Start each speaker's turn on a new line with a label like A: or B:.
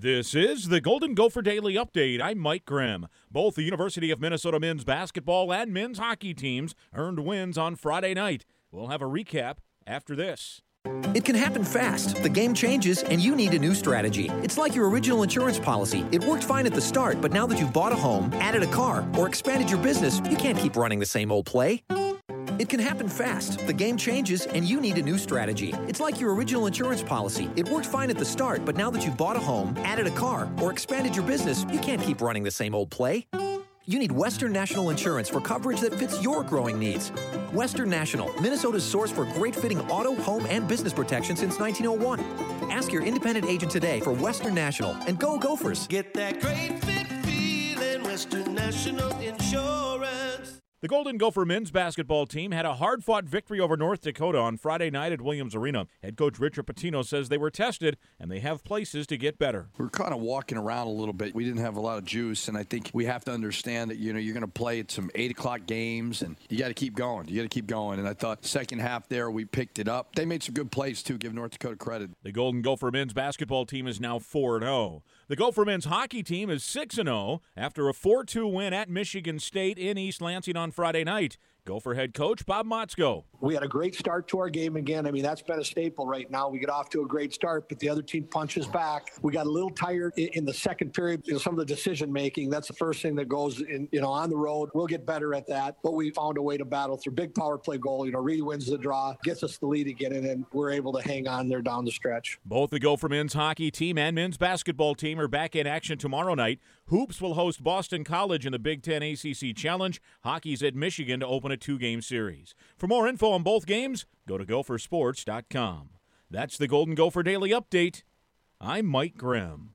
A: This is the Golden Gopher Daily Update. I'm Mike Grimm. Both the University of Minnesota men's basketball and men's hockey teams earned wins on Friday night. We'll have a recap after this.
B: It can happen fast. The game changes, and you need a new strategy. It's like your original insurance policy. It worked fine at the start, but now that you've bought a home, added a car, or expanded your business, you can't keep running the same old play. It can happen fast. The game changes, and you need a new strategy. It's like your original insurance policy. It worked fine at the start, but now that you've bought a home, added a car, or expanded your business, you can't keep running the same old play. You need Western National Insurance for coverage that fits your growing needs. Western National, Minnesota's source for great fitting auto, home, and business protection since 1901. Ask your independent agent today for Western National and go Gophers.
C: Get that great fit feeling, Western National Insurance.
A: The Golden Gopher men's basketball team had a hard fought victory over North Dakota on Friday night at Williams Arena. Head coach Richard Pitino says they were tested and they have places to get better.
D: We're kind of walking around a little bit. We didn't have a lot of juice, and I think we have to understand that you know you're going to play at some eight o'clock games, and you got to keep going. You got to keep going. And I thought second half there we picked it up. They made some good plays too. Give North Dakota credit.
A: The Golden Gopher men's basketball team is now 4 0. The Gopher men's hockey team is 6 0 after a 4 2 win at Michigan State in East Lansing on Friday night. Gopher head coach Bob Motzko.
E: We had a great start to our game again. I mean, that's been a staple right now. We get off to a great start, but the other team punches back. We got a little tired in the second period. You know, some of the decision making. That's the first thing that goes in. You know, on the road, we'll get better at that. But we found a way to battle through big power play goal. You know, Reed wins the draw, gets us the lead again, and then we're able to hang on there down the stretch.
A: Both the Gopher men's hockey team and men's basketball team are back in action tomorrow night. Hoops will host Boston College in the Big Ten ACC Challenge. Hockey's at Michigan to open a two game series. For more info on both games, go to gophersports.com. That's the Golden Gopher Daily Update. I'm Mike Grimm.